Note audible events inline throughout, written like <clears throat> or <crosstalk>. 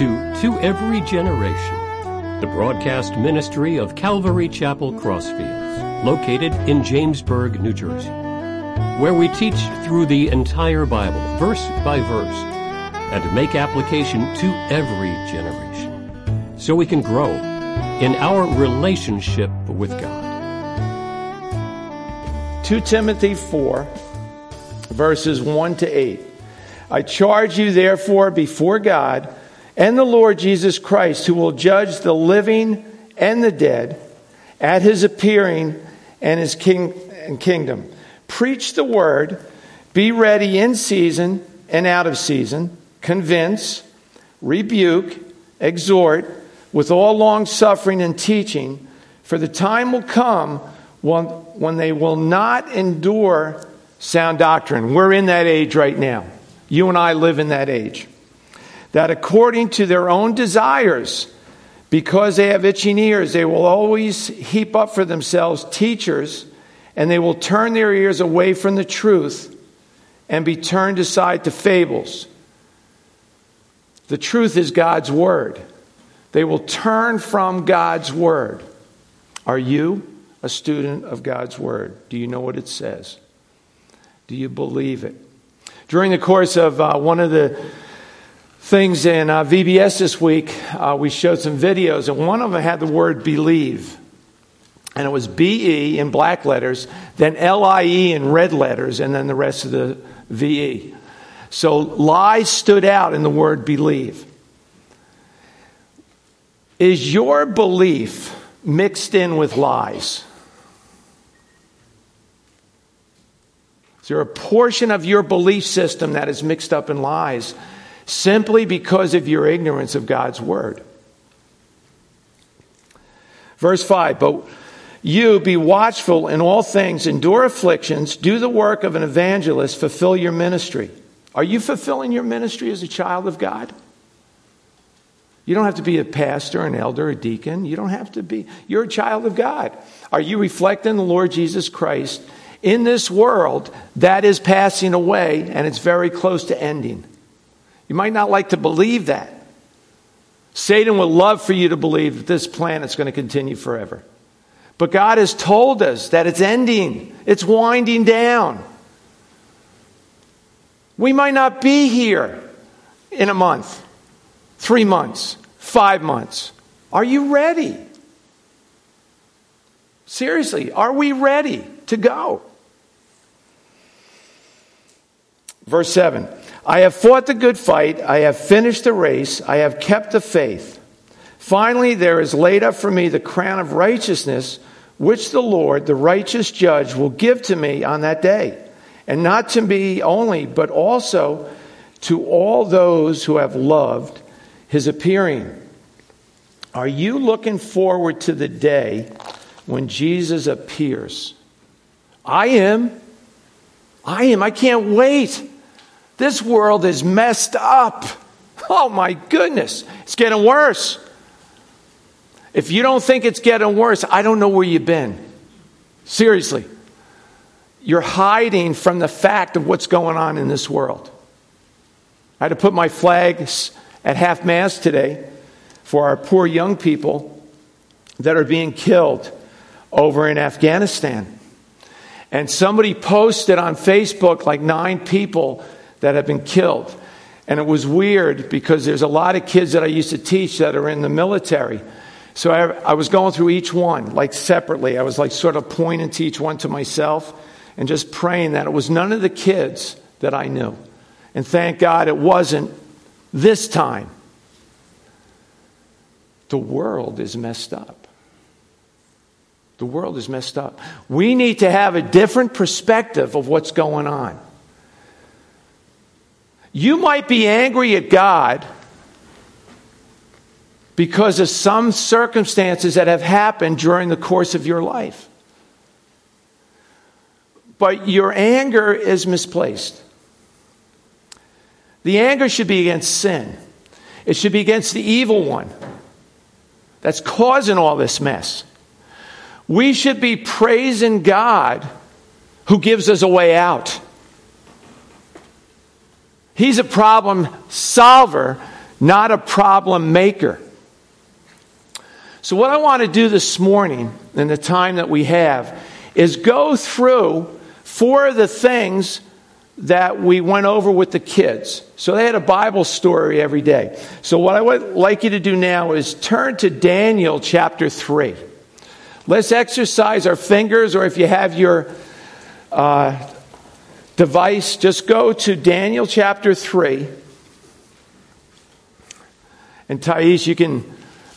to To Every Generation, the broadcast ministry of Calvary Chapel Crossfields, located in Jamesburg, New Jersey, where we teach through the entire Bible, verse by verse, and make application to every generation, so we can grow in our relationship with God. 2 Timothy 4, verses 1 to 8. I charge you, therefore, before God and the Lord Jesus Christ, who will judge the living and the dead at his appearing and his king and kingdom. Preach the word, be ready in season and out of season, convince, rebuke, exhort with all long suffering and teaching, for the time will come when, when they will not endure sound doctrine. We're in that age right now. You and I live in that age. That according to their own desires, because they have itching ears, they will always heap up for themselves teachers, and they will turn their ears away from the truth and be turned aside to fables. The truth is God's word. They will turn from God's word. Are you a student of God's word? Do you know what it says? Do you believe it? During the course of uh, one of the things in uh, VBS this week, uh, we showed some videos, and one of them had the word believe. And it was B E in black letters, then L I E in red letters, and then the rest of the V E. So lie stood out in the word believe. Is your belief mixed in with lies? Is there a portion of your belief system that is mixed up in lies simply because of your ignorance of God's word? Verse 5 But you be watchful in all things, endure afflictions, do the work of an evangelist, fulfill your ministry. Are you fulfilling your ministry as a child of God? You don't have to be a pastor, an elder, a deacon. You don't have to be. You're a child of God. Are you reflecting the Lord Jesus Christ in this world that is passing away and it's very close to ending? You might not like to believe that. Satan would love for you to believe that this planet's going to continue forever. But God has told us that it's ending, it's winding down. We might not be here in a month, three months, five months. Are you ready? Seriously, are we ready to go? Verse 7 I have fought the good fight, I have finished the race, I have kept the faith. Finally, there is laid up for me the crown of righteousness, which the Lord, the righteous judge, will give to me on that day. And not to me only, but also to all those who have loved his appearing. Are you looking forward to the day when Jesus appears? I am. I am. I can't wait. This world is messed up. Oh my goodness. It's getting worse. If you don't think it's getting worse, I don't know where you've been. Seriously. You're hiding from the fact of what's going on in this world. I had to put my flags at half mast today for our poor young people that are being killed over in Afghanistan. And somebody posted on Facebook like nine people that have been killed. And it was weird because there's a lot of kids that I used to teach that are in the military. So I, I was going through each one, like separately. I was like sort of pointing to each one to myself and just praying that it was none of the kids that I knew. And thank God it wasn't this time. The world is messed up. The world is messed up. We need to have a different perspective of what's going on. You might be angry at God because of some circumstances that have happened during the course of your life. But your anger is misplaced. The anger should be against sin, it should be against the evil one that's causing all this mess. We should be praising God who gives us a way out. He's a problem solver, not a problem maker. So, what I want to do this morning, in the time that we have, is go through four of the things that we went over with the kids. So, they had a Bible story every day. So, what I would like you to do now is turn to Daniel chapter 3. Let's exercise our fingers, or if you have your uh, device, just go to Daniel chapter 3. And Thais, you can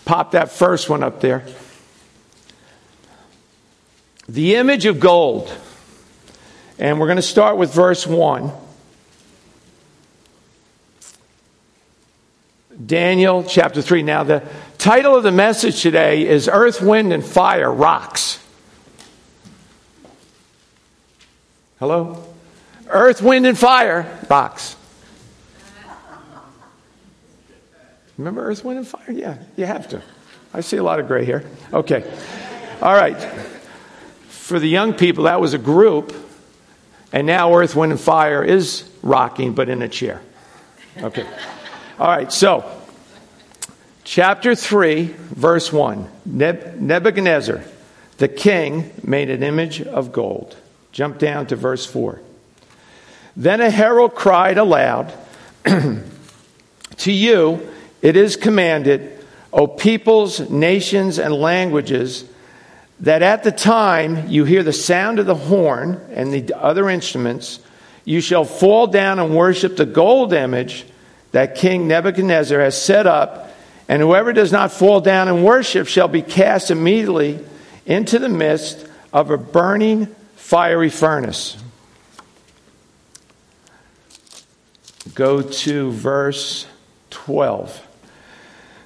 Pop that first one up there. The image of gold. And we're going to start with verse 1. Daniel chapter 3. Now, the title of the message today is Earth, Wind, and Fire Rocks. Hello? Earth, Wind, and Fire box. Remember Earth, Wind, and Fire? Yeah, you have to. I see a lot of gray hair. Okay. All right. For the young people, that was a group. And now Earth, Wind, and Fire is rocking, but in a chair. Okay. All right. So, chapter 3, verse 1 Nebuchadnezzar, the king, made an image of gold. Jump down to verse 4. Then a herald cried aloud, <clears throat> To you, it is commanded, O peoples, nations, and languages, that at the time you hear the sound of the horn and the other instruments, you shall fall down and worship the gold image that King Nebuchadnezzar has set up, and whoever does not fall down and worship shall be cast immediately into the midst of a burning fiery furnace. Go to verse 12.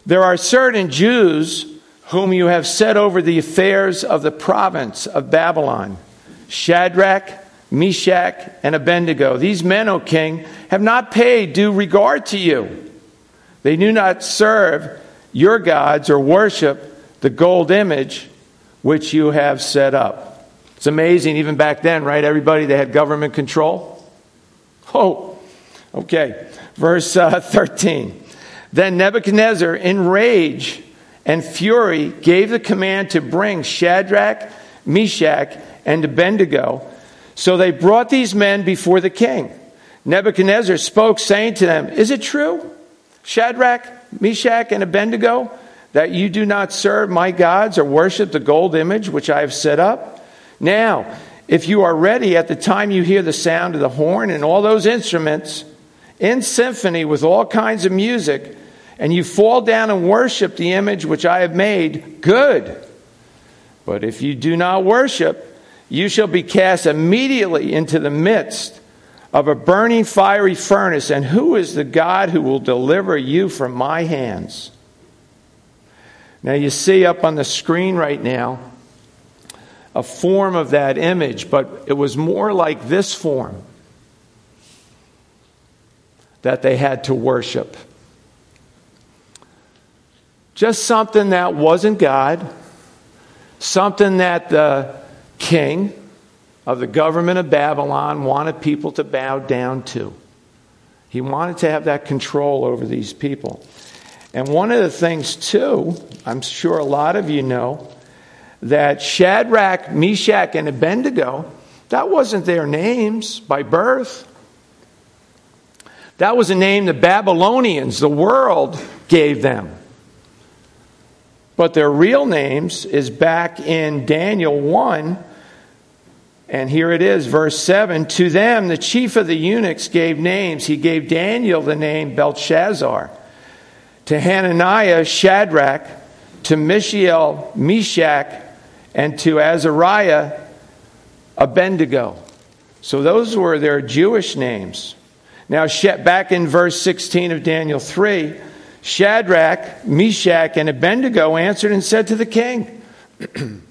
There are certain Jews whom you have set over the affairs of the province of Babylon Shadrach, Meshach, and Abednego. These men, O king, have not paid due regard to you. They do not serve your gods or worship the gold image which you have set up. It's amazing, even back then, right? Everybody, they had government control. Oh, okay. Verse uh, 13. Then Nebuchadnezzar, in rage and fury, gave the command to bring Shadrach, Meshach, and Abednego. So they brought these men before the king. Nebuchadnezzar spoke, saying to them, Is it true, Shadrach, Meshach, and Abednego, that you do not serve my gods or worship the gold image which I have set up? Now, if you are ready at the time you hear the sound of the horn and all those instruments, in symphony with all kinds of music, and you fall down and worship the image which I have made, good. But if you do not worship, you shall be cast immediately into the midst of a burning fiery furnace. And who is the God who will deliver you from my hands? Now, you see up on the screen right now a form of that image, but it was more like this form that they had to worship. Just something that wasn't God, something that the king of the government of Babylon wanted people to bow down to. He wanted to have that control over these people. And one of the things, too, I'm sure a lot of you know, that Shadrach, Meshach, and Abednego, that wasn't their names by birth. That was a name the Babylonians, the world, gave them. But their real names is back in Daniel 1. And here it is, verse 7. To them, the chief of the eunuchs gave names. He gave Daniel the name Belshazzar. To Hananiah, Shadrach. To Mishael, Meshach. And to Azariah, Abednego. So those were their Jewish names. Now, back in verse 16 of Daniel 3, Shadrach, Meshach, and Abednego answered and said to the king, <clears throat>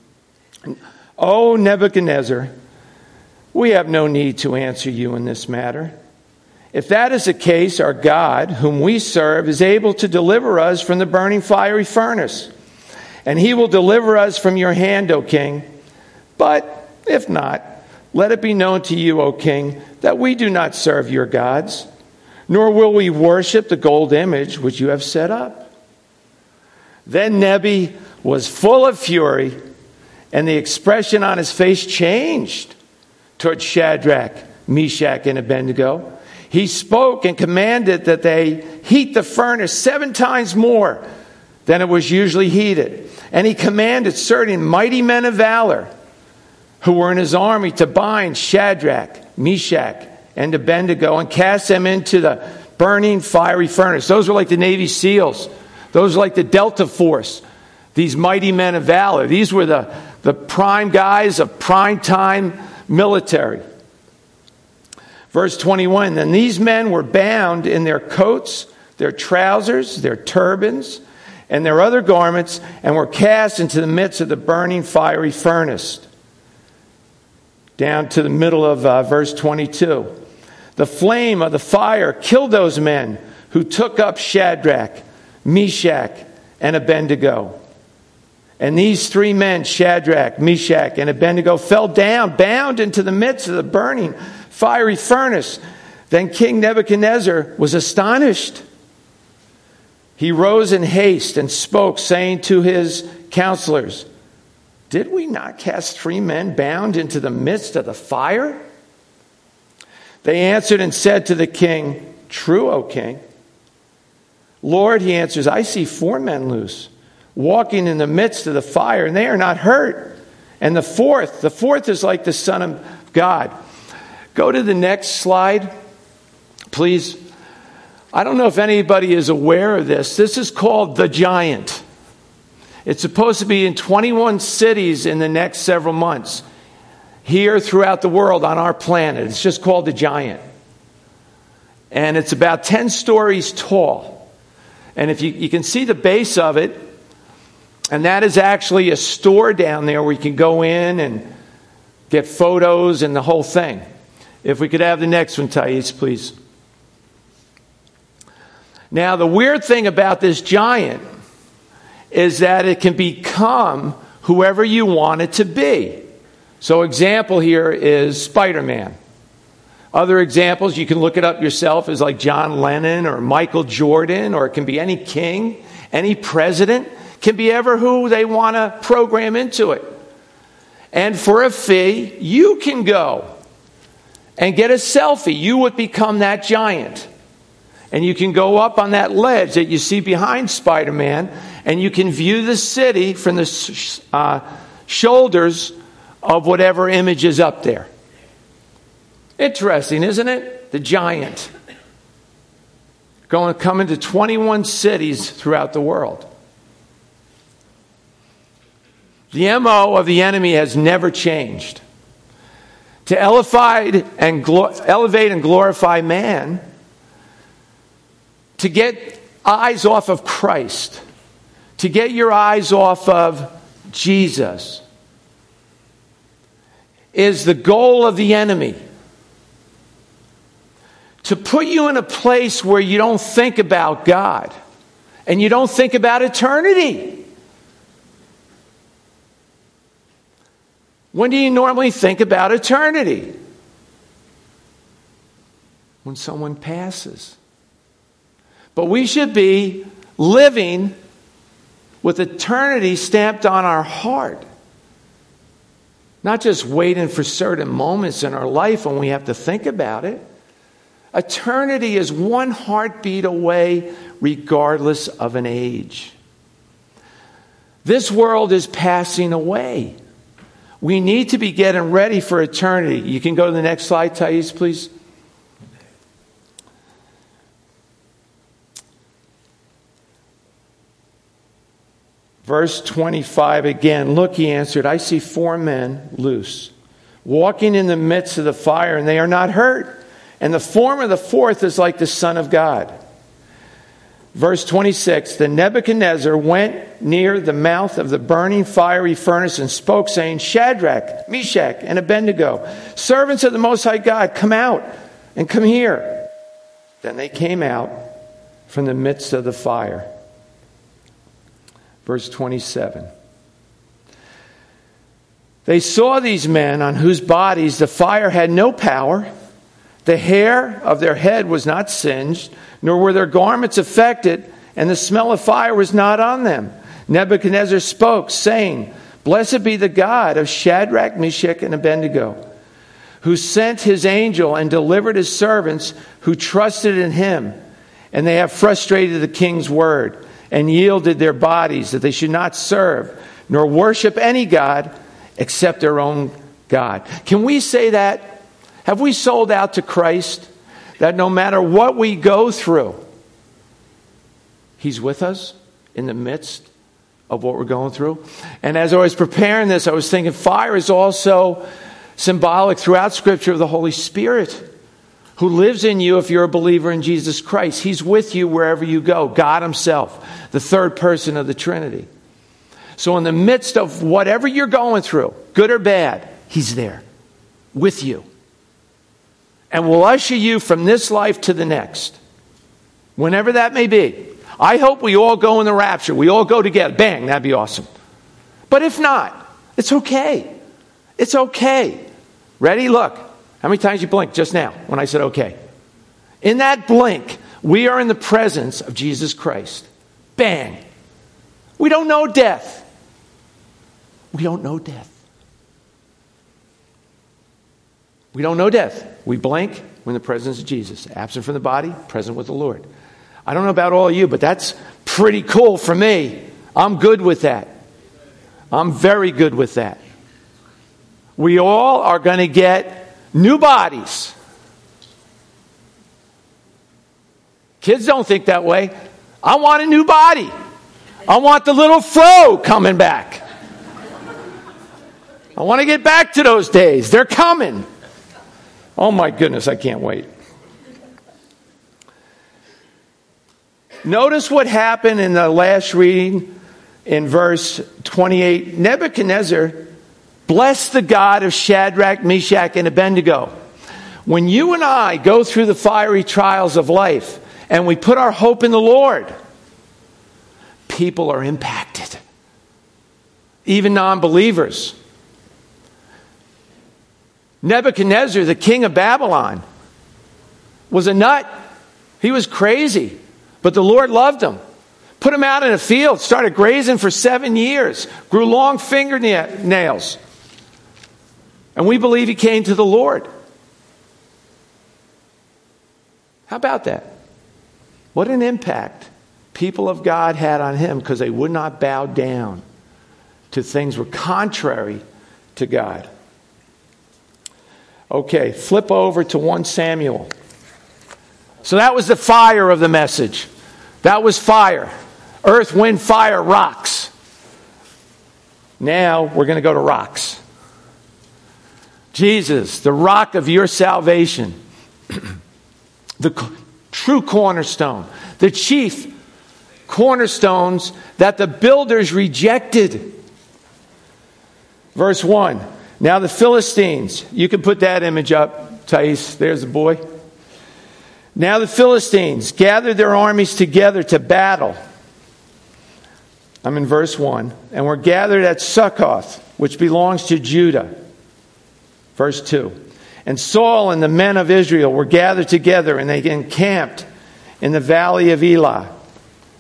O Nebuchadnezzar, we have no need to answer you in this matter. If that is the case, our God, whom we serve, is able to deliver us from the burning fiery furnace, and he will deliver us from your hand, O king. But if not, let it be known to you, O king, that we do not serve your gods, nor will we worship the gold image which you have set up. Then Nebi was full of fury, and the expression on his face changed towards Shadrach, Meshach, and Abednego. He spoke and commanded that they heat the furnace seven times more than it was usually heated. And he commanded certain mighty men of valor who were in his army to bind Shadrach, Meshach, and Abednego and cast them into the burning fiery furnace. Those were like the Navy SEALs. Those were like the Delta Force. These mighty men of valor. These were the, the prime guys of prime time military. Verse 21 Then these men were bound in their coats, their trousers, their turbans, and their other garments, and were cast into the midst of the burning fiery furnace. Down to the middle of uh, verse 22. The flame of the fire killed those men who took up Shadrach, Meshach, and Abednego. And these three men, Shadrach, Meshach, and Abednego, fell down, bound into the midst of the burning fiery furnace. Then King Nebuchadnezzar was astonished. He rose in haste and spoke, saying to his counselors, Did we not cast three men bound into the midst of the fire? They answered and said to the king, True, O king. Lord, he answers, I see four men loose, walking in the midst of the fire, and they are not hurt. And the fourth, the fourth is like the Son of God. Go to the next slide, please. I don't know if anybody is aware of this. This is called the giant. It's supposed to be in 21 cities in the next several months here throughout the world on our planet. It's just called the giant. And it's about 10 stories tall. And if you, you can see the base of it, and that is actually a store down there where you can go in and get photos and the whole thing. If we could have the next one, Thais, please. Now, the weird thing about this giant is that it can become whoever you want it to be. So, example here is Spider Man. Other examples, you can look it up yourself, is like John Lennon or Michael Jordan, or it can be any king, any president, can be ever who they want to program into it. And for a fee, you can go and get a selfie. You would become that giant. And you can go up on that ledge that you see behind Spider Man, and you can view the city from the uh, shoulders of whatever image is up there. Interesting, isn't it? The giant. Going to come into 21 cities throughout the world. The MO of the enemy has never changed. To and, glo- elevate and glorify man, to get eyes off of Christ, to get your eyes off of Jesus is the goal of the enemy. To put you in a place where you don't think about God and you don't think about eternity. When do you normally think about eternity? When someone passes. But we should be living with eternity stamped on our heart. Not just waiting for certain moments in our life when we have to think about it. Eternity is one heartbeat away, regardless of an age. This world is passing away. We need to be getting ready for eternity. You can go to the next slide, Thais, please. Verse 25 again, look, he answered, I see four men loose, walking in the midst of the fire, and they are not hurt. And the form of the fourth is like the Son of God. Verse 26 The Nebuchadnezzar went near the mouth of the burning fiery furnace and spoke, saying, Shadrach, Meshach, and Abednego, servants of the Most High God, come out and come here. Then they came out from the midst of the fire Verse 27. They saw these men on whose bodies the fire had no power, The hair of their head was not singed, nor were their garments affected, and the smell of fire was not on them. Nebuchadnezzar spoke, saying, Blessed be the God of Shadrach, Meshach, and Abednego, who sent his angel and delivered his servants who trusted in him. And they have frustrated the king's word and yielded their bodies that they should not serve nor worship any God except their own God. Can we say that? Have we sold out to Christ? That no matter what we go through, He's with us in the midst of what we're going through. And as I was preparing this, I was thinking fire is also symbolic throughout Scripture of the Holy Spirit who lives in you if you're a believer in Jesus Christ. He's with you wherever you go, God Himself, the third person of the Trinity. So, in the midst of whatever you're going through, good or bad, He's there with you. And will usher you from this life to the next, whenever that may be. I hope we all go in the rapture. We all go together. Bang, that'd be awesome. But if not, it's okay. It's okay. Ready? Look. How many times you blinked just now when I said okay? In that blink, we are in the presence of Jesus Christ. Bang. We don't know death. We don't know death. We don't know death. We blink, we're the presence of Jesus. Absent from the body, present with the Lord. I don't know about all of you, but that's pretty cool for me. I'm good with that. I'm very good with that. We all are going to get new bodies. Kids don't think that way. I want a new body. I want the little fro coming back. I want to get back to those days. They're coming. Oh my goodness, I can't wait. Notice what happened in the last reading in verse 28. Nebuchadnezzar blessed the God of Shadrach, Meshach, and Abednego. When you and I go through the fiery trials of life and we put our hope in the Lord, people are impacted, even non believers. Nebuchadnezzar, the king of Babylon, was a nut. He was crazy, but the Lord loved him. Put him out in a field, started grazing for seven years, grew long fingernails. And we believe he came to the Lord. How about that? What an impact people of God had on him because they would not bow down to things were contrary to God. Okay, flip over to 1 Samuel. So that was the fire of the message. That was fire. Earth, wind, fire, rocks. Now we're going to go to rocks. Jesus, the rock of your salvation, <clears throat> the true cornerstone, the chief cornerstones that the builders rejected. Verse 1 now, the Philistines, you can put that image up, Thais. There's the boy. Now, the Philistines gathered their armies together to battle. I'm in verse 1. And were gathered at Sochoh, which belongs to Judah. Verse 2. And Saul and the men of Israel were gathered together, and they encamped in the valley of Elah.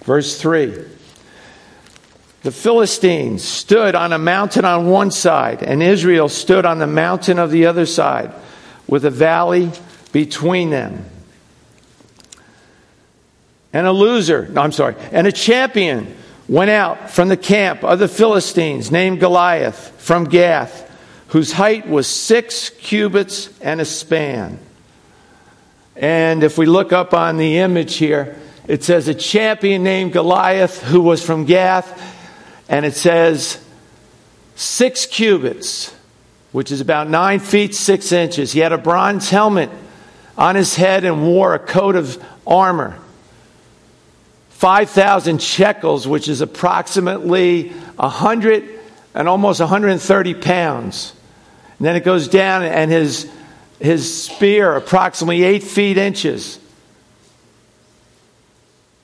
Verse 3. The Philistines stood on a mountain on one side, and Israel stood on the mountain of the other side, with a valley between them. And a loser, no, I'm sorry, and a champion went out from the camp of the Philistines, named Goliath, from Gath, whose height was six cubits and a span. And if we look up on the image here, it says a champion named Goliath who was from Gath and it says six cubits, which is about nine feet six inches. He had a bronze helmet on his head and wore a coat of armor. 5,000 shekels, which is approximately 100 and almost 130 pounds. And then it goes down, and his, his spear, approximately eight feet inches.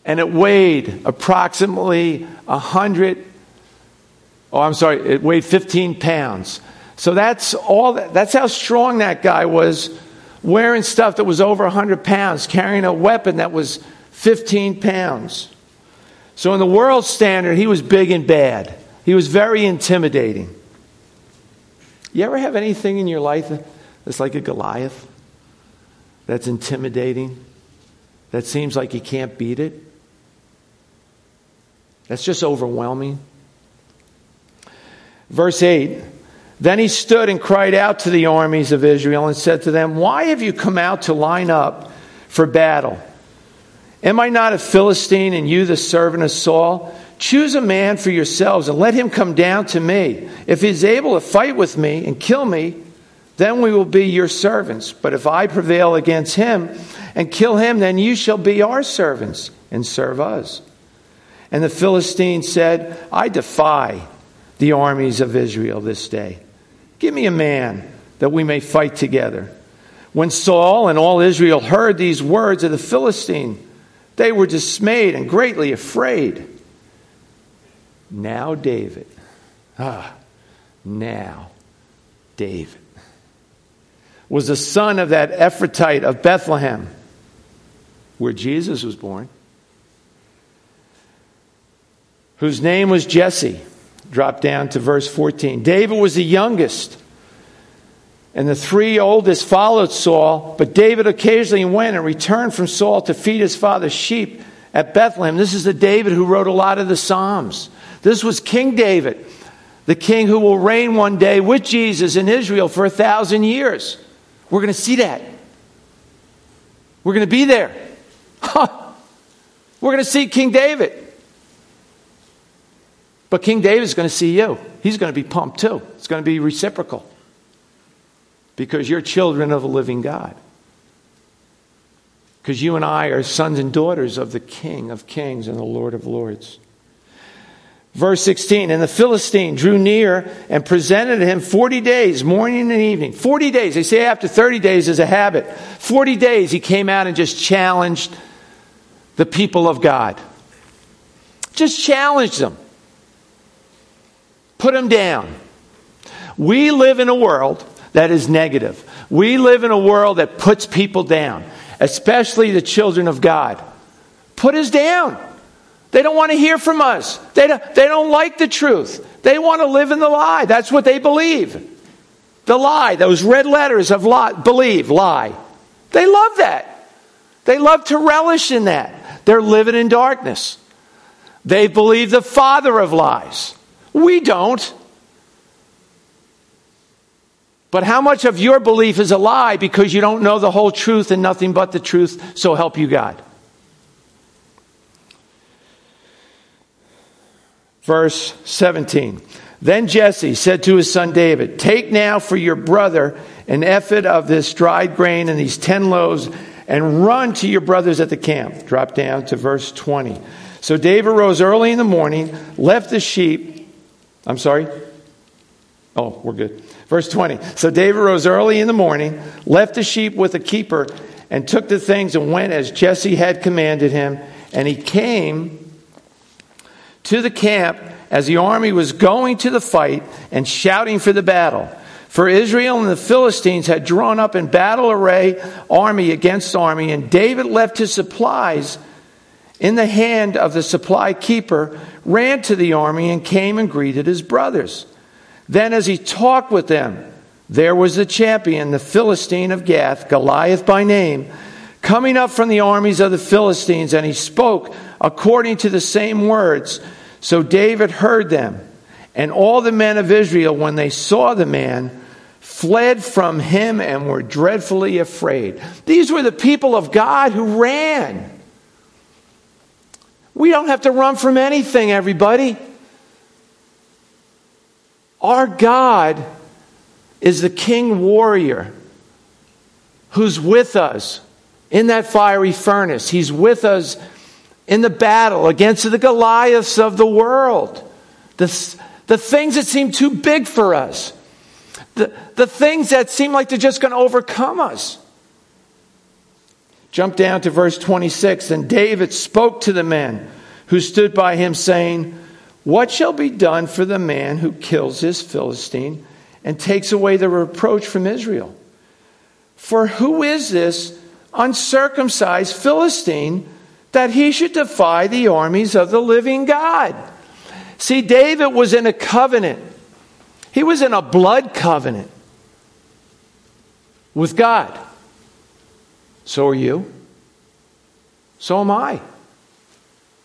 And it weighed approximately 100 Oh, I'm sorry, it weighed 15 pounds. So that's all that, that's how strong that guy was wearing stuff that was over 100 pounds, carrying a weapon that was 15 pounds. So, in the world standard, he was big and bad. He was very intimidating. You ever have anything in your life that's like a Goliath? That's intimidating? That seems like you can't beat it? That's just overwhelming. Verse 8 Then he stood and cried out to the armies of Israel and said to them, Why have you come out to line up for battle? Am I not a Philistine and you the servant of Saul? Choose a man for yourselves and let him come down to me. If he is able to fight with me and kill me, then we will be your servants. But if I prevail against him and kill him, then you shall be our servants and serve us. And the Philistine said, I defy the armies of Israel this day. Give me a man that we may fight together. When Saul and all Israel heard these words of the Philistine, they were dismayed and greatly afraid. Now, David, ah, now, David was the son of that Ephrathite of Bethlehem, where Jesus was born, whose name was Jesse. Drop down to verse 14. David was the youngest, and the three oldest followed Saul, but David occasionally went and returned from Saul to feed his father's sheep at Bethlehem. This is the David who wrote a lot of the Psalms. This was King David, the king who will reign one day with Jesus in Israel for a thousand years. We're going to see that. We're going to be there. We're going to see King David. But King David's going to see you. He's going to be pumped too. It's going to be reciprocal. Because you're children of a living God. Because you and I are sons and daughters of the King of kings and the Lord of lords. Verse 16, and the Philistine drew near and presented him 40 days, morning and evening. 40 days. They say after 30 days is a habit. 40 days he came out and just challenged the people of God. Just challenged them. Put them down. We live in a world that is negative. We live in a world that puts people down, especially the children of God. Put us down. They don't want to hear from us. They don't, they don't like the truth. They want to live in the lie. That's what they believe. The lie, those red letters of lie, believe, lie. They love that. They love to relish in that. They're living in darkness. They believe the father of lies. We don't. But how much of your belief is a lie because you don't know the whole truth and nothing but the truth, so help you God? Verse 17. Then Jesse said to his son David, Take now for your brother an ephah of this dried grain and these ten loaves, and run to your brothers at the camp. Drop down to verse 20. So David rose early in the morning, left the sheep. I'm sorry? Oh, we're good. Verse 20. So David rose early in the morning, left the sheep with a keeper, and took the things and went as Jesse had commanded him. And he came to the camp as the army was going to the fight and shouting for the battle. For Israel and the Philistines had drawn up in battle array, army against army, and David left his supplies in the hand of the supply keeper, ran to the army, and came and greeted his brothers. Then, as he talked with them, there was the champion, the Philistine of Gath, Goliath by name, coming up from the armies of the Philistines, and he spoke according to the same words. So David heard them, and all the men of Israel, when they saw the man, fled from him and were dreadfully afraid. These were the people of God who ran. We don't have to run from anything, everybody. Our God is the king warrior who's with us in that fiery furnace. He's with us in the battle against the Goliaths of the world, the, the things that seem too big for us, the, the things that seem like they're just going to overcome us. Jump down to verse 26. And David spoke to the men who stood by him, saying, What shall be done for the man who kills this Philistine and takes away the reproach from Israel? For who is this uncircumcised Philistine that he should defy the armies of the living God? See, David was in a covenant, he was in a blood covenant with God. So are you. So am I.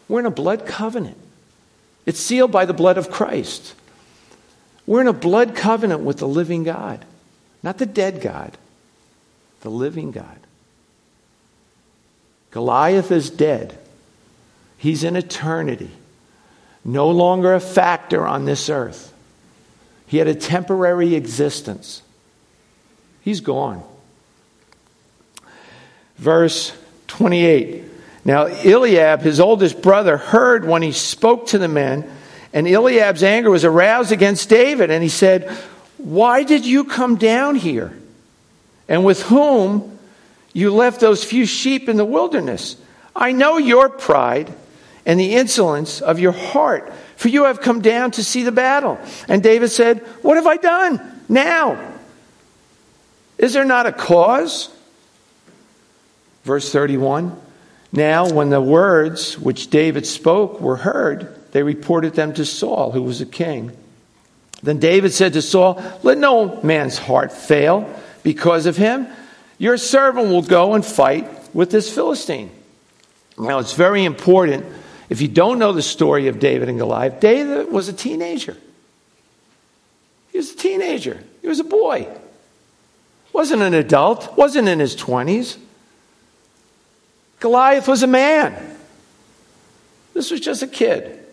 We're in a blood covenant. It's sealed by the blood of Christ. We're in a blood covenant with the living God, not the dead God, the living God. Goliath is dead. He's in eternity, no longer a factor on this earth. He had a temporary existence. He's gone. Verse 28. Now, Eliab, his oldest brother, heard when he spoke to the men, and Eliab's anger was aroused against David, and he said, Why did you come down here? And with whom you left those few sheep in the wilderness? I know your pride and the insolence of your heart, for you have come down to see the battle. And David said, What have I done now? Is there not a cause? Verse 31 Now, when the words which David spoke were heard, they reported them to Saul, who was a king. Then David said to Saul, Let no man's heart fail because of him. Your servant will go and fight with this Philistine. Now, it's very important. If you don't know the story of David and Goliath, David was a teenager. He was a teenager, he was a boy wasn't an adult, wasn't in his 20s. Goliath was a man. This was just a kid.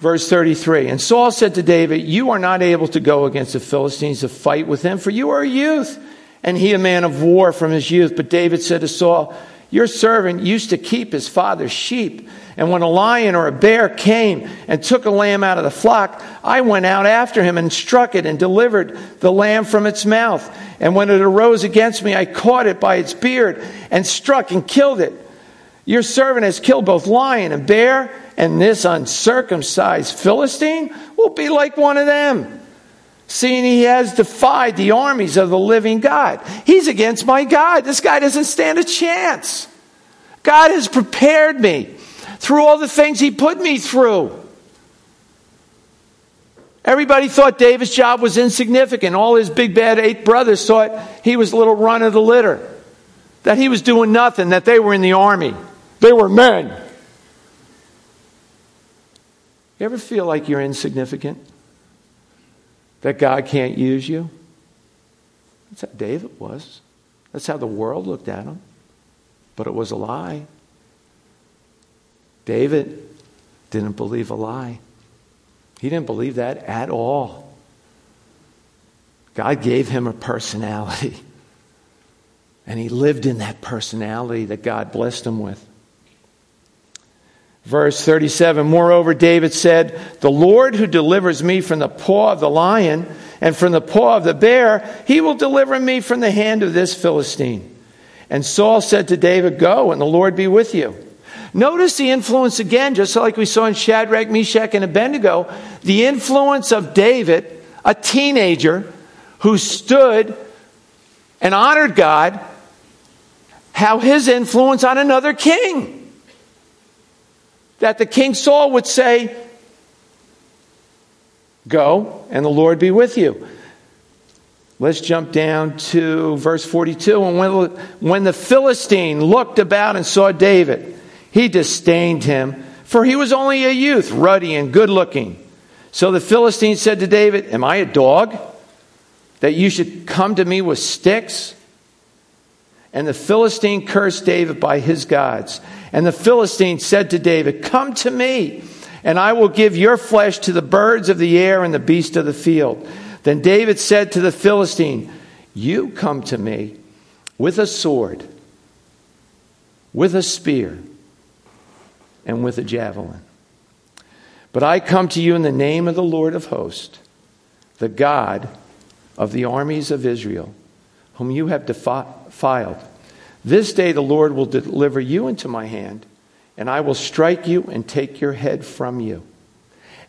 Verse 33 And Saul said to David, You are not able to go against the Philistines to fight with them, for you are a youth, and he a man of war from his youth. But David said to Saul, Your servant used to keep his father's sheep. And when a lion or a bear came and took a lamb out of the flock, I went out after him and struck it and delivered the lamb from its mouth. And when it arose against me, I caught it by its beard and struck and killed it. Your servant has killed both lion and bear, and this uncircumcised Philistine will be like one of them, seeing he has defied the armies of the living God. He's against my God. This guy doesn't stand a chance. God has prepared me through all the things he put me through. Everybody thought David's job was insignificant. All his big bad eight brothers thought he was a little run of the litter, that he was doing nothing, that they were in the army. They were men. You ever feel like you're insignificant? That God can't use you? That's how David was. That's how the world looked at him. But it was a lie. David didn't believe a lie. He didn't believe that at all. God gave him a personality. <laughs> And he lived in that personality that God blessed him with. Verse 37 Moreover, David said, The Lord who delivers me from the paw of the lion and from the paw of the bear, he will deliver me from the hand of this Philistine. And Saul said to David, Go, and the Lord be with you. Notice the influence again, just like we saw in Shadrach, Meshach, and Abednego, the influence of David, a teenager who stood and honored God, how his influence on another king. That the king Saul would say, Go, and the Lord be with you. Let's jump down to verse 42. And when, when the Philistine looked about and saw David, he disdained him, for he was only a youth, ruddy and good looking. So the Philistine said to David, Am I a dog that you should come to me with sticks? And the Philistine cursed David by his gods. And the Philistine said to David, Come to me, and I will give your flesh to the birds of the air and the beasts of the field. Then David said to the Philistine, You come to me with a sword, with a spear and with a javelin. But I come to you in the name of the Lord of hosts, the God of the armies of Israel, whom you have defiled. This day the Lord will deliver you into my hand, and I will strike you and take your head from you.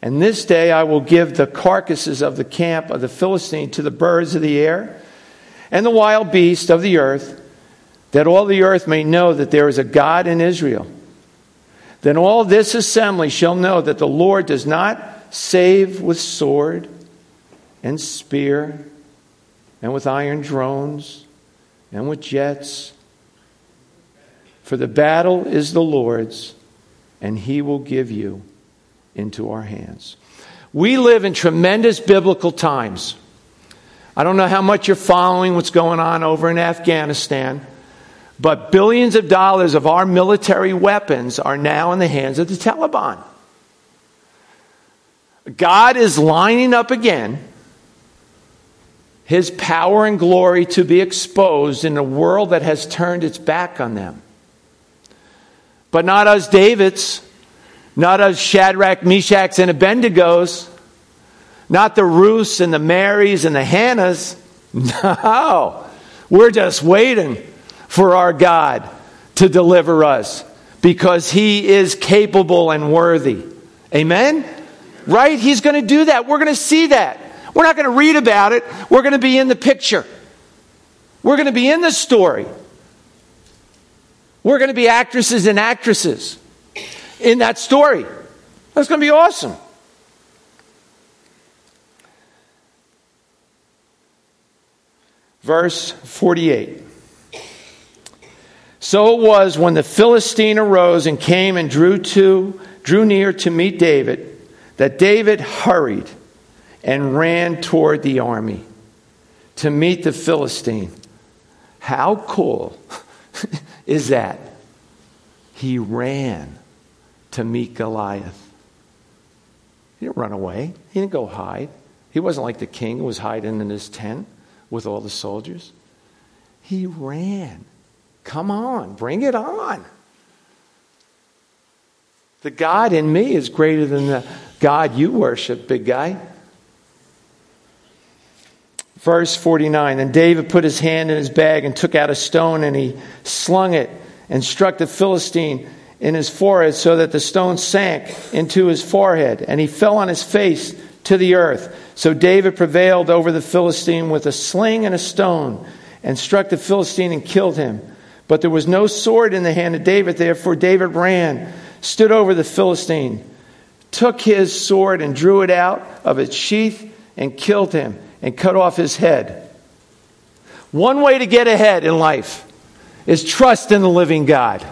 And this day I will give the carcasses of the camp of the Philistine to the birds of the air and the wild beasts of the earth, that all the earth may know that there is a God in Israel. Then all this assembly shall know that the Lord does not save with sword and spear and with iron drones and with jets. For the battle is the Lord's, and he will give you into our hands. We live in tremendous biblical times. I don't know how much you're following what's going on over in Afghanistan, but billions of dollars of our military weapons are now in the hands of the Taliban. God is lining up again his power and glory to be exposed in a world that has turned its back on them. But not us Davids, not us Shadrach, Meshachs, and Abednego's, not the Ruths and the Marys and the Hannahs. <laughs> No, we're just waiting for our God to deliver us because He is capable and worthy. Amen? Right? He's going to do that. We're going to see that. We're not going to read about it. We're going to be in the picture. We're going to be in the story. We're going to be actresses and actresses in that story. That's going to be awesome. Verse 48. So it was when the Philistine arose and came and drew to drew near to meet David that David hurried and ran toward the army to meet the Philistine. How cool <laughs> is that? He ran to meet Goliath. He didn't run away, he didn't go hide. He wasn't like the king who was hiding in his tent with all the soldiers. He ran. Come on, bring it on. The God in me is greater than the God you worship, big guy. Verse 49 And David put his hand in his bag and took out a stone and he slung it and struck the Philistine in his forehead so that the stone sank into his forehead and he fell on his face to the earth. So David prevailed over the Philistine with a sling and a stone and struck the Philistine and killed him. But there was no sword in the hand of David, therefore David ran, stood over the Philistine, took his sword and drew it out of its sheath and killed him and cut off his head. One way to get ahead in life is trust in the living God.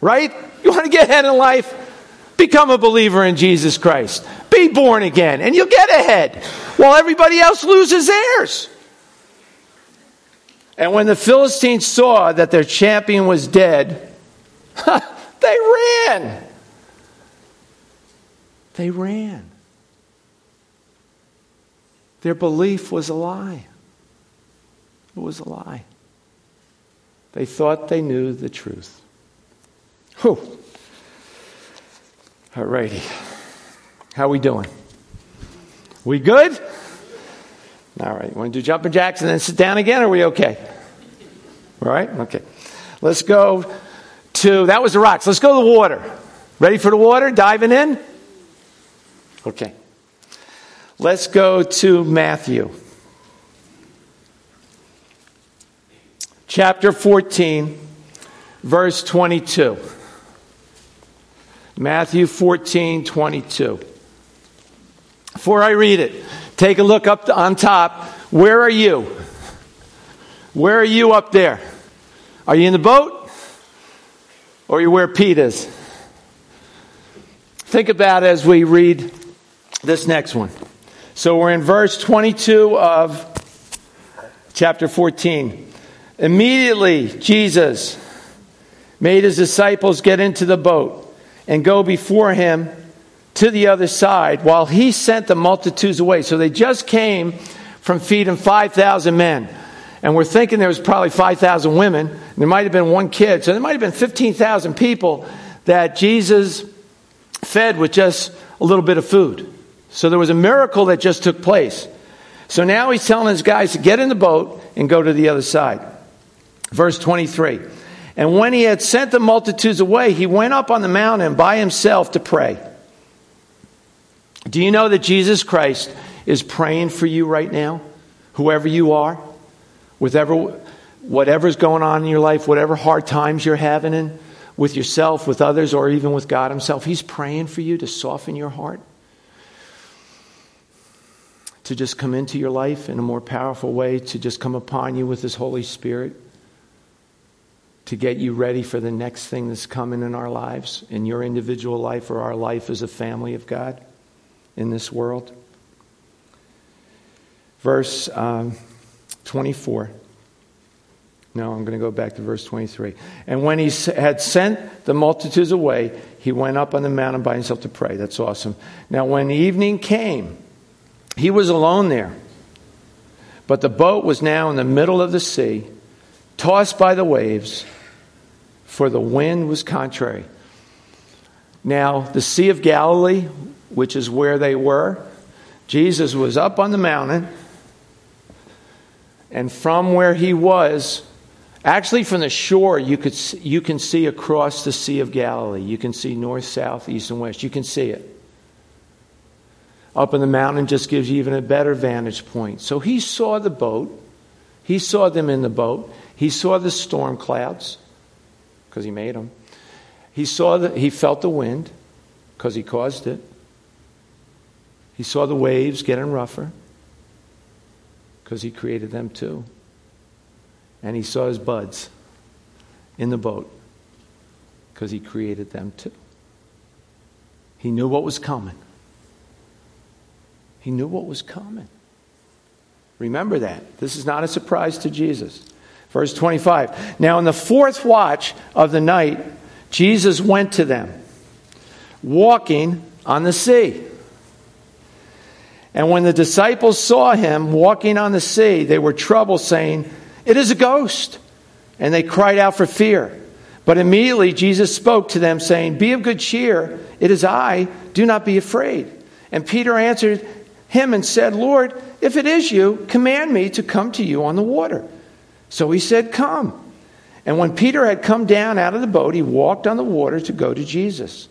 Right? You want to get ahead in life? Become a believer in Jesus Christ. Be born again, and you'll get ahead while everybody else loses theirs. And when the Philistines saw that their champion was dead, <laughs> they ran. They ran. Their belief was a lie. It was a lie. They thought they knew the truth. Whew. All righty. How we doing? We good? All right. Want to do jumping jacks and then sit down again? Are we okay? All right? Okay. Let's go to, that was the rocks. Let's go to the water. Ready for the water? Diving in? Okay. Let's go to Matthew. Chapter 14, verse 22. Matthew 14, 22. Before I read it, take a look up on top. Where are you? Where are you up there? Are you in the boat? Or are you where Pete is? Think about as we read this next one. So we're in verse 22 of chapter 14. Immediately, Jesus made his disciples get into the boat and go before him to the other side while he sent the multitudes away. So they just came from feeding 5,000 men. And we're thinking there was probably 5,000 women. There might have been one kid. So there might have been 15,000 people that Jesus fed with just a little bit of food. So there was a miracle that just took place. So now he's telling his guys to get in the boat and go to the other side. Verse 23. And when he had sent the multitudes away, he went up on the mountain by himself to pray. Do you know that Jesus Christ is praying for you right now, whoever you are? with ever, whatever's going on in your life, whatever hard times you're having in, with yourself, with others, or even with God Himself. He's praying for you to soften your heart, to just come into your life in a more powerful way, to just come upon you with His Holy Spirit, to get you ready for the next thing that's coming in our lives, in your individual life or our life as a family of God in this world. Verse um, 24. No, I'm going to go back to verse 23. And when he had sent the multitudes away, he went up on the mountain by himself to pray. That's awesome. Now, when evening came, he was alone there. But the boat was now in the middle of the sea, tossed by the waves, for the wind was contrary. Now, the Sea of Galilee, which is where they were, Jesus was up on the mountain, and from where he was, Actually, from the shore, you, could, you can see across the Sea of Galilee. You can see north, south, east, and west. You can see it. Up in the mountain just gives you even a better vantage point. So he saw the boat. He saw them in the boat. He saw the storm clouds because he made them. He saw the, he felt the wind because he caused it. He saw the waves getting rougher because he created them too and he saw his buds in the boat because he created them too. He knew what was coming. He knew what was coming. Remember that. This is not a surprise to Jesus. Verse 25. Now, in the fourth watch of the night, Jesus went to them, walking on the sea. And when the disciples saw him walking on the sea, they were troubled, saying, it is a ghost. And they cried out for fear. But immediately Jesus spoke to them, saying, Be of good cheer. It is I. Do not be afraid. And Peter answered him and said, Lord, if it is you, command me to come to you on the water. So he said, Come. And when Peter had come down out of the boat, he walked on the water to go to Jesus.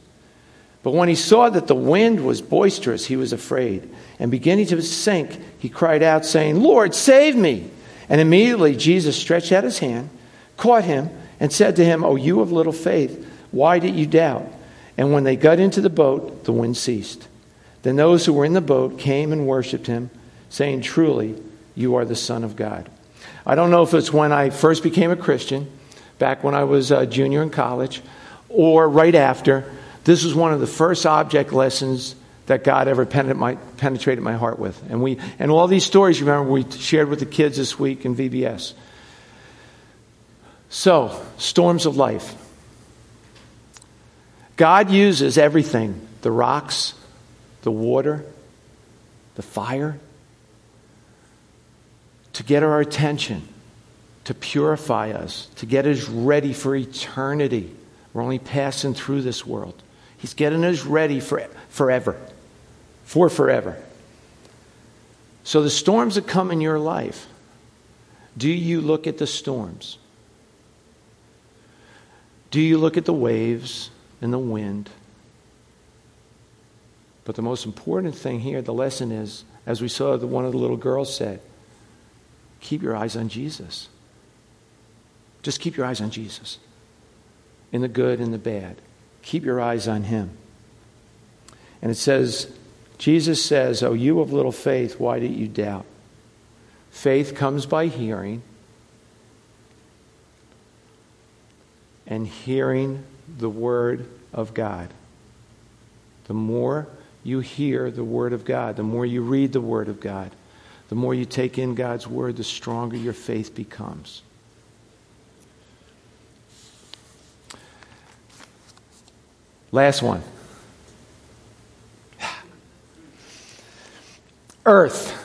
But when he saw that the wind was boisterous, he was afraid. And beginning to sink, he cried out, saying, Lord, save me. And immediately Jesus stretched out his hand, caught him, and said to him, O you of little faith, why did you doubt? And when they got into the boat, the wind ceased. Then those who were in the boat came and worshiped him, saying, Truly, you are the Son of God. I don't know if it's when I first became a Christian, back when I was a junior in college, or right after. This was one of the first object lessons that God ever penetrated my heart with. And, we, and all these stories, remember, we shared with the kids this week in VBS. So, storms of life. God uses everything the rocks, the water, the fire to get our attention, to purify us, to get us ready for eternity. We're only passing through this world. He's getting us ready for forever for forever. So, the storms that come in your life, do you look at the storms? Do you look at the waves and the wind? But the most important thing here, the lesson is, as we saw the, one of the little girls said, keep your eyes on Jesus. Just keep your eyes on Jesus. In the good and the bad. Keep your eyes on Him. And it says, Jesus says, Oh, you of little faith, why did you doubt? Faith comes by hearing, and hearing the Word of God. The more you hear the Word of God, the more you read the Word of God, the more you take in God's Word, the stronger your faith becomes. Last one. Earth.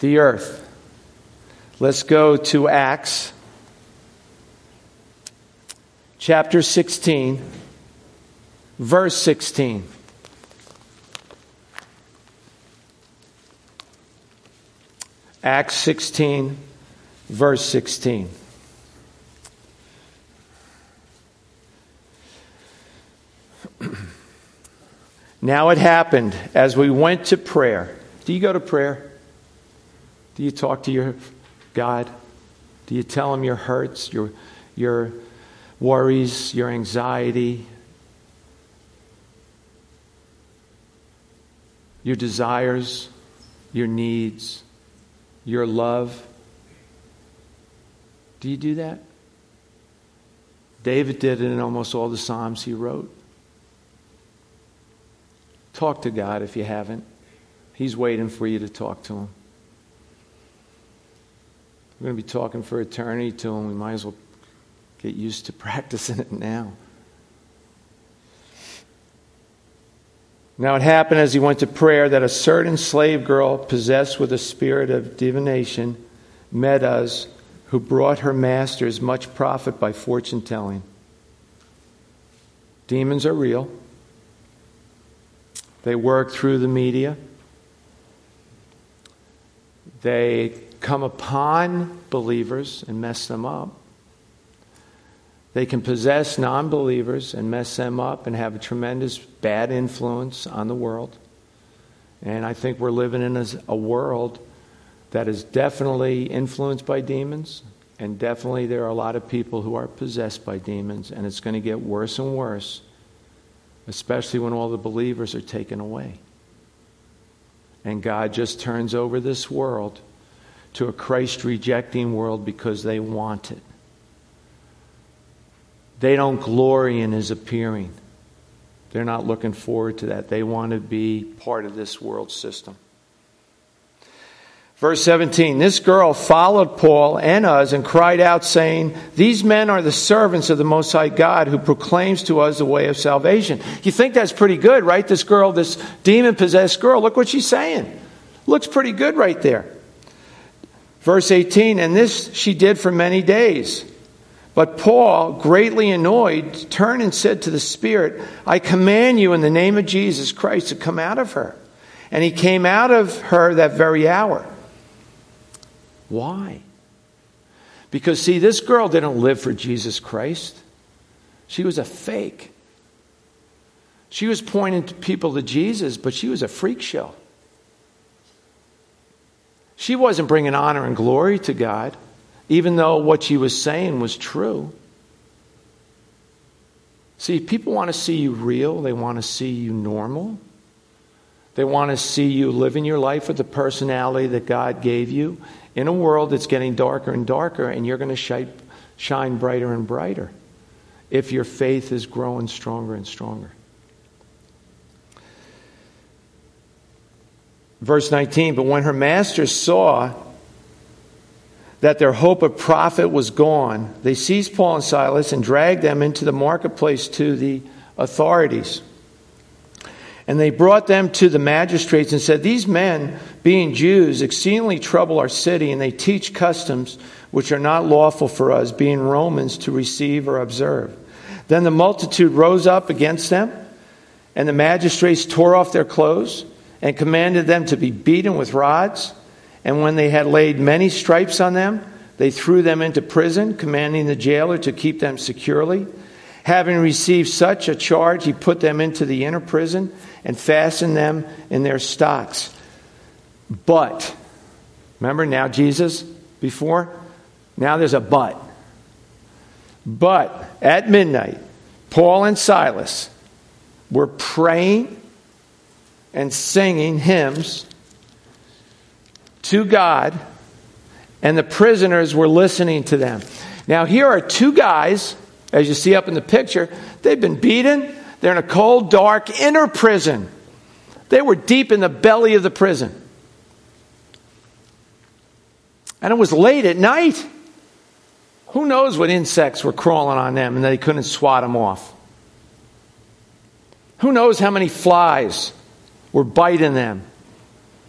The earth. Let's go to Acts chapter 16, verse 16. Acts 16, verse 16. <clears throat> Now it happened as we went to prayer. Do you go to prayer? Do you talk to your God? Do you tell him your hurts, your, your worries, your anxiety, your desires, your needs, your love? Do you do that? David did it in almost all the Psalms he wrote. Talk to God if you haven't. He's waiting for you to talk to Him. We're going to be talking for eternity to Him. We might as well get used to <laughs> practicing it now. Now it happened as he went to prayer that a certain slave girl possessed with a spirit of divination met us, who brought her masters much profit by fortune telling. Demons are real. They work through the media. They come upon believers and mess them up. They can possess non believers and mess them up and have a tremendous bad influence on the world. And I think we're living in a, a world that is definitely influenced by demons, and definitely there are a lot of people who are possessed by demons, and it's going to get worse and worse especially when all the believers are taken away. And God just turns over this world to a Christ rejecting world because they want it. They don't glory in his appearing. They're not looking forward to that. They want to be part of this world system. Verse 17 This girl followed Paul and us and cried out, saying, These men are the servants of the Most High God who proclaims to us the way of salvation. You think that's pretty good, right? This girl, this demon possessed girl, look what she's saying. Looks pretty good right there. Verse 18 And this she did for many days. But Paul, greatly annoyed, turned and said to the Spirit, I command you in the name of Jesus Christ to come out of her. And he came out of her that very hour. Why? Because, see, this girl didn't live for Jesus Christ. She was a fake. She was pointing people to Jesus, but she was a freak show. She wasn't bringing honor and glory to God, even though what she was saying was true. See, people want to see you real, they want to see you normal. They want to see you living your life with the personality that God gave you in a world that's getting darker and darker, and you're going to shine, brighter and brighter if your faith is growing stronger and stronger. Verse 19, but when her master saw that their hope of profit was gone, they seized Paul and Silas and dragged them into the marketplace to the authorities. And they brought them to the magistrates and said, These men, being Jews, exceedingly trouble our city, and they teach customs which are not lawful for us, being Romans, to receive or observe. Then the multitude rose up against them, and the magistrates tore off their clothes and commanded them to be beaten with rods. And when they had laid many stripes on them, they threw them into prison, commanding the jailer to keep them securely. Having received such a charge, he put them into the inner prison and fastened them in their stocks. But, remember now Jesus before? Now there's a but. But at midnight, Paul and Silas were praying and singing hymns to God, and the prisoners were listening to them. Now, here are two guys, as you see up in the picture, they've been beaten, they're in a cold, dark inner prison. They were deep in the belly of the prison. And it was late at night. Who knows what insects were crawling on them and they couldn't swat them off? Who knows how many flies were biting them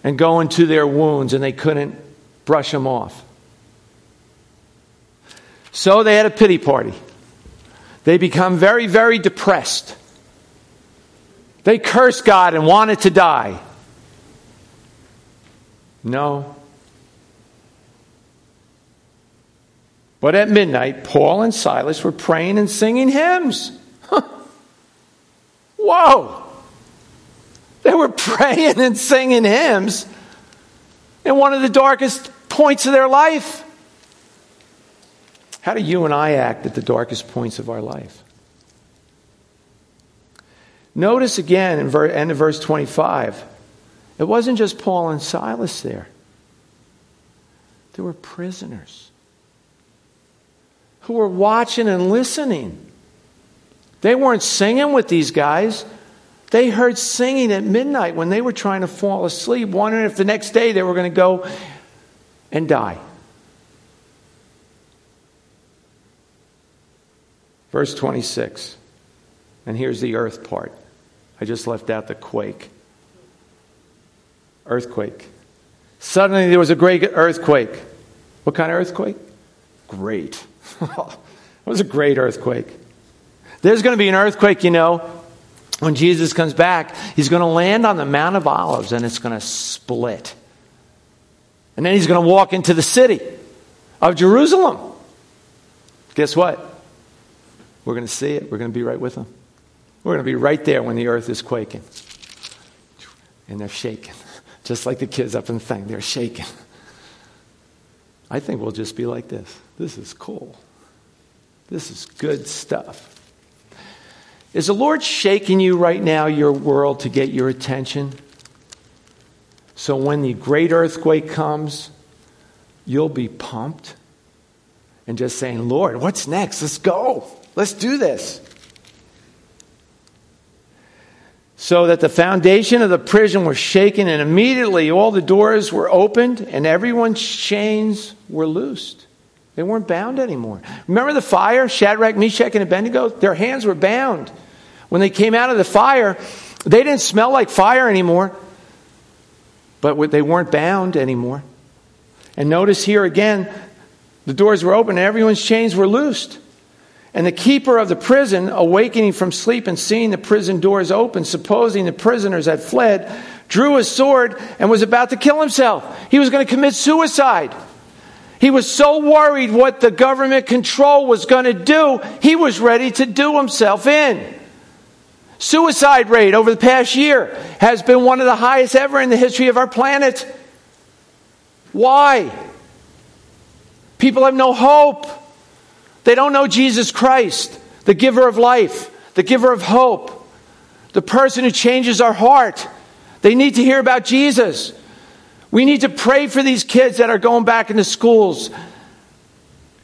and go into their wounds and they couldn't brush them off? So they had a pity party. They become very, very depressed. They cursed God and wanted to die. No. But at midnight, Paul and Silas were praying and singing hymns. Whoa! They were <laughs> praying and singing hymns in one of the darkest points of their life. How do you and I act at the darkest points of our life? Notice again in ver- end of verse 25, it wasn't just Paul and Silas there. There were prisoners who were watching and listening. They weren't singing with these guys. They heard singing at midnight when they were trying to fall asleep, wondering if the next day they were going to go and die. Verse 26. And here's the earth part. I just left out the quake. Earthquake. Suddenly there was a great earthquake. What kind of earthquake? Great. <laughs> it was a great earthquake. There's going to be an earthquake, you know, when Jesus comes back. He's going to land on the Mount of Olives and it's going to split. And then he's going to walk into the city of Jerusalem. Guess what? We're going to see it. We're going to be right with him. We're going to be right there when the earth is quaking. And they're shaking. <laughs> Just like the kids up in the thing, they're shaking. I think we'll just be like this. This is cool. This is good stuff. Is the Lord shaking you right now, your world, to get your attention? So when the great earthquake comes, you'll be pumped and just saying, Lord, what's next? Let's go. Let's do this. So that the foundation of the prison was shaken, and immediately all the doors were opened, and everyone's chains were loosed. They weren't bound anymore. Remember the fire? Shadrach, Meshach, and Abednego? Their hands were bound. When they came out of the fire, they didn't smell like fire anymore, but they weren't bound anymore. And notice here again, the doors were open and everyone's chains were loosed. And the keeper of the prison, awakening from sleep and seeing the prison doors open, supposing the prisoners had fled, drew his sword and was about to kill himself. He was going to commit suicide. He was so worried what the government control was going to do, he was ready to do himself in. Suicide rate over the past year has been one of the highest ever in the history of our planet. Why? People have no hope. They don't know Jesus Christ, the giver of life, the giver of hope, the person who changes our heart. They need to hear about Jesus. We need to pray for these kids that are going back into schools,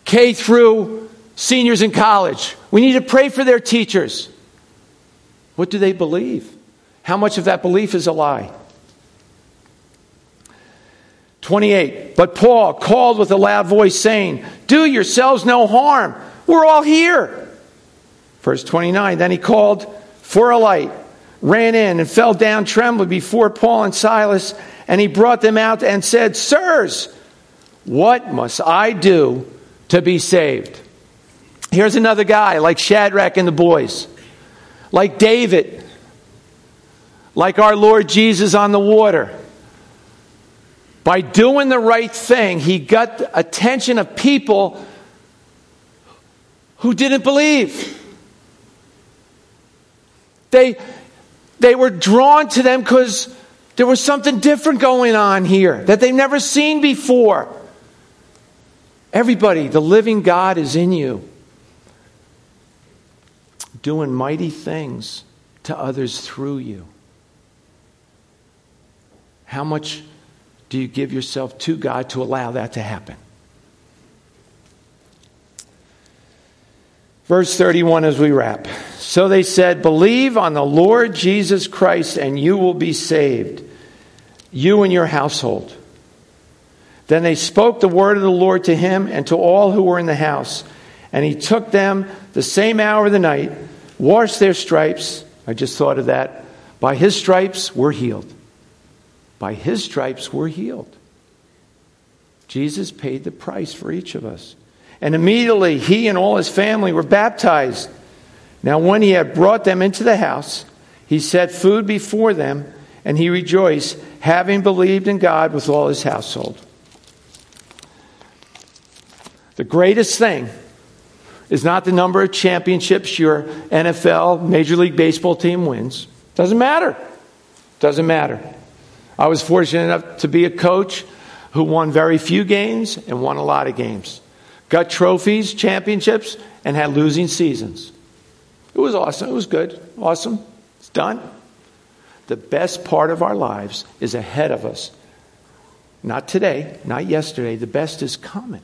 K through seniors in college. We need to pray for their teachers. What do they believe? How much of that belief is a lie? 28. But Paul called with a loud voice, saying, Do yourselves no harm. We're all here. Verse 29. Then he called for a light, ran in, and fell down trembling before Paul and Silas. And he brought them out and said, Sirs, what must I do to be saved? Here's another guy like Shadrach and the boys, like David, like our Lord Jesus on the water by doing the right thing, he got the attention of people who didn't believe. They, they were drawn to them because there was something different going on here that they've never seen before. Everybody, the living God is in you, doing mighty things to others through you. How much do you give yourself to God to allow that to happen? Verse 31 as we wrap. So they said, Believe on the Lord Jesus Christ and you will be saved, you and your household. Then they spoke the word of the Lord to him and to all who were in the house. And he took them the same hour of the night, washed their stripes. I just thought of that. By his stripes, we're healed. By his stripes, we're healed. Jesus paid the price for each of us. And immediately he and all his family were baptized. Now, when he had brought them into the house, he set food before them, and he rejoiced, having believed in God with all his household. The greatest thing is not the number of championships your NFL, Major League Baseball team wins. Doesn't matter. Doesn't matter. I was fortunate enough to be a coach who won very few games and won a lot of games. got trophies, championships, and had losing seasons. It was awesome. It was good. Awesome. It's done. The best part of our lives is ahead of us. Not today, not yesterday. The best is coming.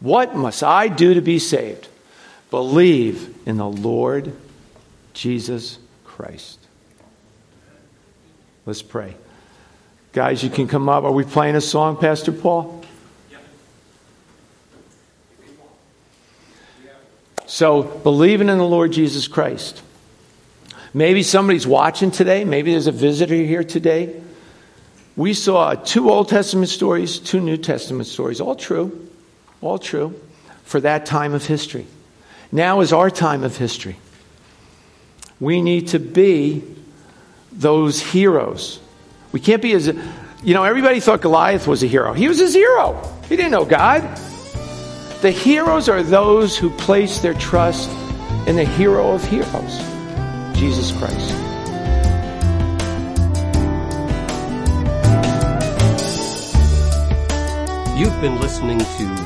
What must I do to be saved? Believe in the Lord Jesus Christ. Let's pray. Guys, you can come up. Are we playing a song, Pastor Paul? So, believing in the Lord Jesus Christ. Maybe somebody's watching today. Maybe there's a visitor here today. We saw two Old Testament stories, two New Testament stories, all true, all true, for that time of history. Now is our time of history. We need to be those heroes. We can't be as, you know, everybody thought Goliath was a hero. He was a zero, He didn't know God. The heroes are those who place their trust in the hero of heroes, Jesus Christ. You've been listening to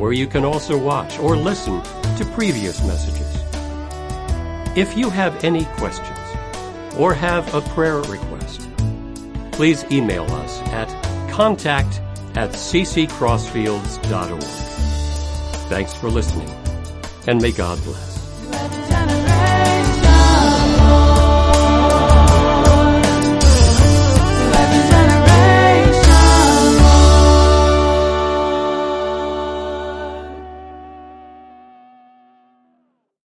where you can also watch or listen to previous messages. If you have any questions or have a prayer request, please email us at contact at cccrossfields.org. Thanks for listening, and may God bless.